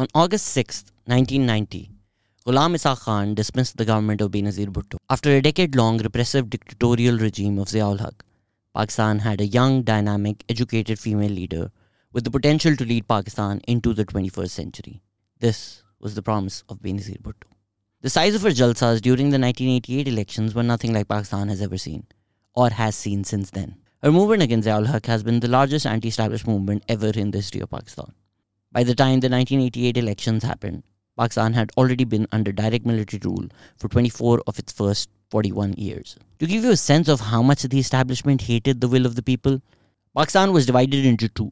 On August 6, 1990, Ghulam Ishaq Khan dismissed the government of Benazir Bhutto. After a decade long repressive dictatorial regime of Ziaul Haq, Pakistan had a young, dynamic, educated female leader with the potential to lead Pakistan into the 21st century. This was the promise of Benazir Bhutto. The size of her jalsas during the 1988 elections were nothing like Pakistan has ever seen, or has seen since then. Her movement against Ziaul Haq has been the largest anti establishment movement ever in the history of Pakistan. By the time the 1988 elections happened, Pakistan had already been under direct military rule for 24 of its first 41 years. To give you a sense of how much the establishment hated the will of the people, Pakistan was divided into two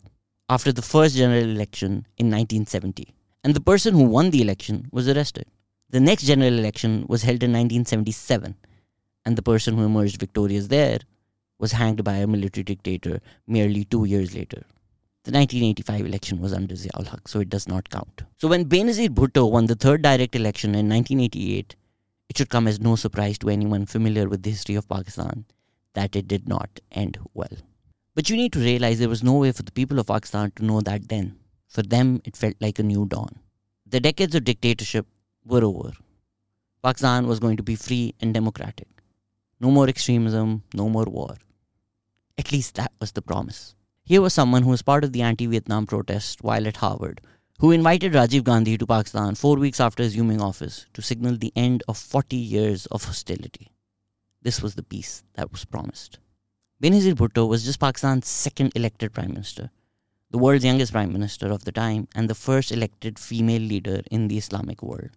after the first general election in 1970, and the person who won the election was arrested. The next general election was held in 1977, and the person who emerged victorious there was hanged by a military dictator merely two years later. The 1985 election was under Ziaul Haq, so it does not count. So when Benazir Bhutto won the third direct election in 1988, it should come as no surprise to anyone familiar with the history of Pakistan that it did not end well. But you need to realize there was no way for the people of Pakistan to know that then. For them, it felt like a new dawn. The decades of dictatorship were over. Pakistan was going to be free and democratic. No more extremism, no more war. At least that was the promise. Here was someone who was part of the anti Vietnam protest while at Harvard, who invited Rajiv Gandhi to Pakistan four weeks after assuming office to signal the end of 40 years of hostility. This was the peace that was promised. Benazir Bhutto was just Pakistan's second elected prime minister, the world's youngest prime minister of the time, and the first elected female leader in the Islamic world.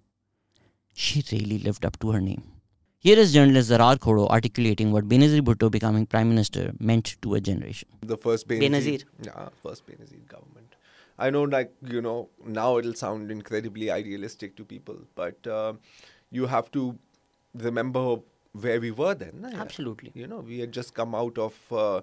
She really lived up to her name. Here is journalist Zarrar Khuhro articulating what Benazir Bhutto becoming prime minister meant to a generation. The first Benazir. Benazir. Yeah, first Benazir government. I know, like, you know, now it'll sound incredibly idealistic to people, but uh, you have to remember where we were then. yeah. Absolutely. You know, we had just come out of, uh,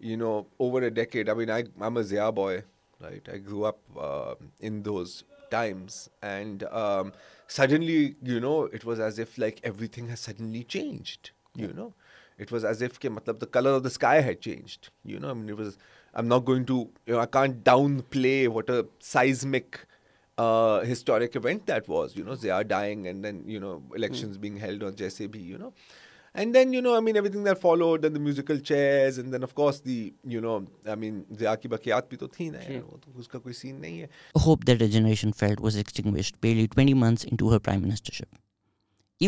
you know, over a decade. I mean, I, I'm a Zia boy, right? I grew up uh, in those times. And um, suddenly, you know, it was as if like everything has suddenly changed, you know. It was as if ke, matlab, the color of the sky had changed, you know. I mean, it was, I'm not going to, you know, I can't downplay what a seismic uh, historic event that was, you know, Zia dying and then, you know, elections being held on bhi, you know. And then, you know, I mean, everything that followed, then the musical chairs, and then, of course, the, you know, I mean, the ki bakiyat bhi to thi na, yaar, wo to uska koi scene nahi hai. A hope that a generation felt was extinguished barely 20 months into her prime ministership.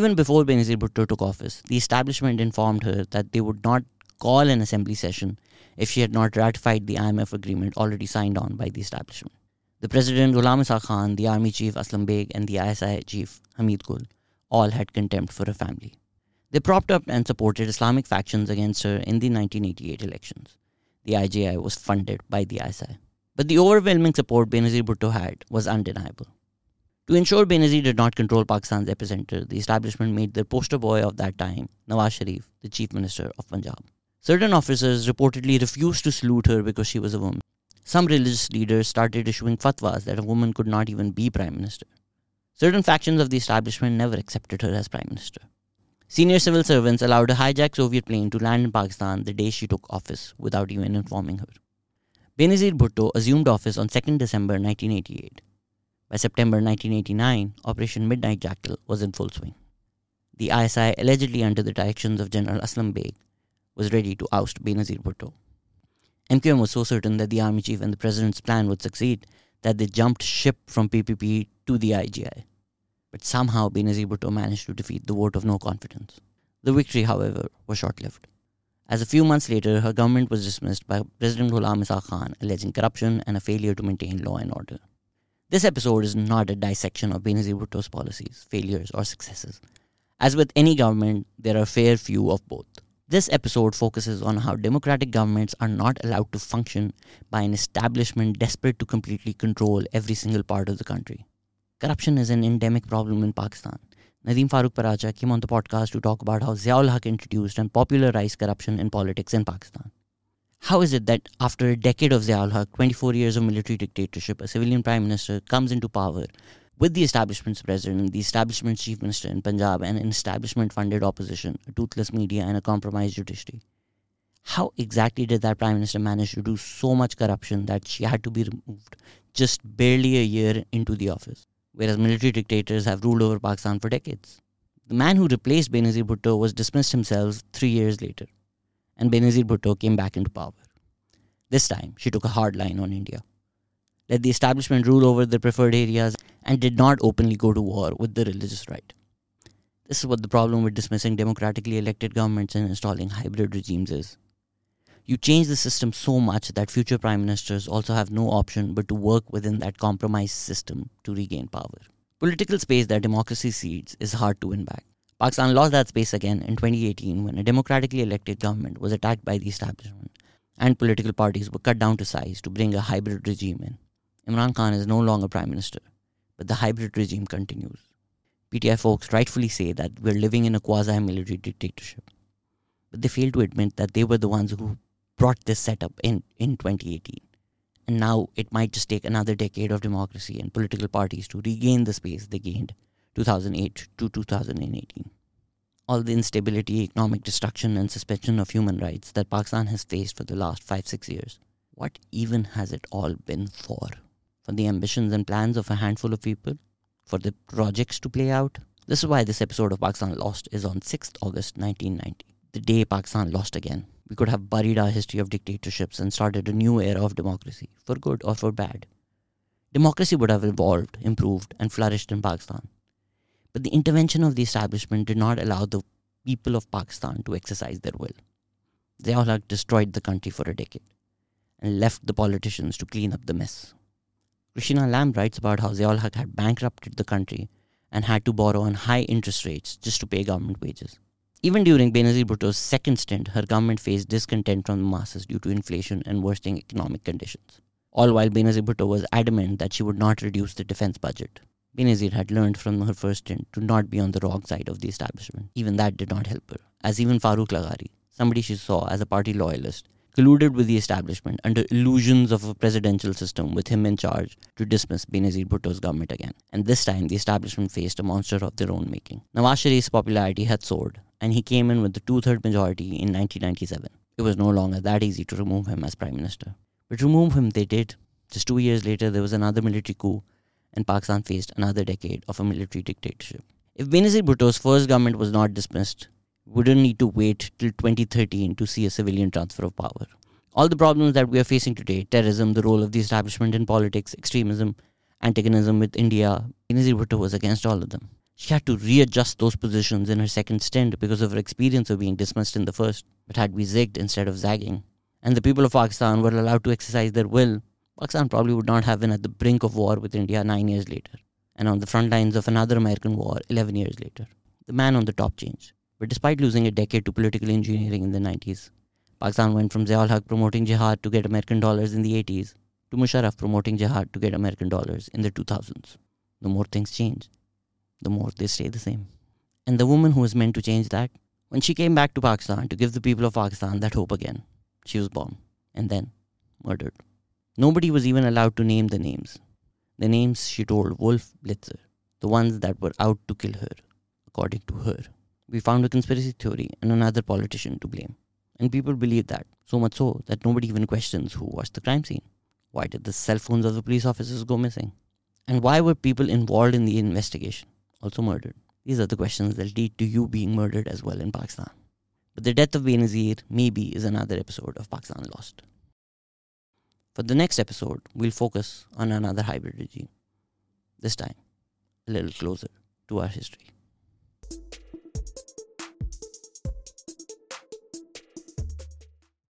Even before Benazir Bhutto took office, the establishment informed her that they would not call an assembly session if she had not ratified the IMF agreement already signed on by the establishment. The president Ghulam Ishaq Khan, the army chief Aslam Beg, and the ISI chief Hamid Gul all had contempt for her family. They propped up and supported Islamic factions against her in the 1988 elections. The IJI was funded by the ISI. But the overwhelming support Benazir Bhutto had was undeniable. To ensure Benazir did not control Pakistan's epicenter, the establishment made their poster boy of that time, Nawaz Sharif, the chief minister of Punjab. Certain officers reportedly refused to salute her because she was a woman. Some religious leaders started issuing fatwas that a woman could not even be prime minister. Certain factions of the establishment never accepted her as prime minister. Senior civil servants allowed a hijacked Soviet plane to land in Pakistan the day she took office without even informing her. Benazir Bhutto assumed office on 2nd December 1988. By September 1989, Operation Midnight Jackal was in full swing. The ISI, allegedly under the directions of General Aslam Beg, was ready to oust Benazir Bhutto. MQM was so certain that the army chief and the president's plan would succeed that they jumped ship from PPP to the IJI. But somehow Benazir managed to defeat the vote of no confidence. The victory, however, was short lived. As a few months later, her government was dismissed by President Ghulam Ishaq Khan, alleging corruption and a failure to maintain law and order. This episode is not a dissection of Benazir Bhutto's policies, failures, or successes. As with any government, there are a fair few of both. This episode focuses on how democratic governments are not allowed to function by an establishment desperate to completely control every single part of the country. Corruption is an endemic problem in Pakistan. Nadeem Farooq Paracha came on the podcast to talk about how Ziaul Haq introduced and popularized corruption in politics in Pakistan. How is it that after a decade of Ziaul Haq, 24 years of military dictatorship, a civilian prime minister comes into power with the establishment's president, the establishment's chief minister in Punjab, and an establishment funded opposition, a toothless media, and a compromised judiciary? How exactly did that prime minister manage to do so much corruption that she had to be removed just barely a year into the office, whereas military dictators have ruled over Pakistan for decades? The man who replaced Benazir Bhutto was dismissed himself three years later, and Benazir Bhutto came back into power. This time, she took a hard line on India, let the establishment rule over the preferred areas, and did not openly go to war with the religious right. This is what the problem with dismissing democratically elected governments and installing hybrid regimes is. You change the system so much that future prime ministers also have no option but to work within that compromised system to regain power. Political space that democracy cedes is hard to win back. Pakistan lost that space again in 2018 when a democratically elected government was attacked by the establishment and political parties were cut down to size to bring a hybrid regime in. Imran Khan is no longer prime minister, but the hybrid regime continues. PTI folks rightfully say that we're living in a quasi military dictatorship, but they fail to admit that they were the ones who brought this setup in, in 2018. And now it might just take another decade of democracy and political parties to regain the space they gained 2008 to 2018. All the instability, economic destruction, and suspension of human rights that Pakistan has faced for the last 5 6 years, what even has it all been for? For the ambitions and plans of a handful of people? For the projects to play out? This is why this episode of Pakistan Lost is on 6th August 1990, the day Pakistan lost again we could have buried our history of dictatorships and started a new era of democracy, for good or for bad. Democracy would have evolved, improved, and flourished in Pakistan. But the intervention of the establishment did not allow the people of Pakistan to exercise their will. Ziaul Haq destroyed the country for a decade and left the politicians to clean up the mess. Christina Lamb writes about how Ziaul Haq had bankrupted the country and had to borrow on high interest rates just to pay government wages. Even during Benazir Bhutto's second stint, her government faced discontent from the masses due to inflation and worsening economic conditions. All while Benazir Bhutto was adamant that she would not reduce the defense budget. Benazir had learned from her first stint to not be on the wrong side of the establishment. Even that did not help her, as even Farooq Laghari, somebody she saw as a party loyalist, colluded with the establishment under illusions of a presidential system with him in charge to dismiss Benazir Bhutto's government again. And this time, the establishment faced a monster of their own making. Nawaz Sharif's popularity had soared, and he came in with the two third majority in 1997. It was no longer that easy to remove him as prime minister. But remove him they did. Just two years later, there was another military coup, and Pakistan faced another decade of a military dictatorship. If Benazir Bhutto's first government was not dismissed, wouldn't need to wait till 2013 to see a civilian transfer of power. All the problems that we are facing today terrorism, the role of the establishment in politics, extremism, antagonism with India Benazir Bhutto was against all of them. She had to readjust those positions in her second stint because of her experience of being dismissed in the first, but had we zigged instead of zagging. And the people of Pakistan were allowed to exercise their will. Pakistan probably would not have been at the brink of war with India nine years later, and on the front lines of another American war 11 years later. The man on the top changed. But despite losing a decade to political engineering in the 90s, Pakistan went from Ziaul Haq promoting jihad to get American dollars in the 80s to Musharraf promoting jihad to get American dollars in the 2000s. The more things change, the more they stay the same. And the woman who was meant to change that, when she came back to Pakistan to give the people of Pakistan that hope again, she was bombed and then murdered. Nobody was even allowed to name the names. The names she told Wolf Blitzer, the ones that were out to kill her, according to her. We found a conspiracy theory and another politician to blame. And people believe that, so much so that nobody even questions who was the crime scene. Why did the cell phones of the police officers go missing? And why were people involved in the investigation? also murdered? These are the questions that lead to you being murdered as well in Pakistan. But the death of Benazir maybe is another episode of Pakistan Lost. For the next episode, we'll focus on another hybrid regime. This time, a little closer to our history.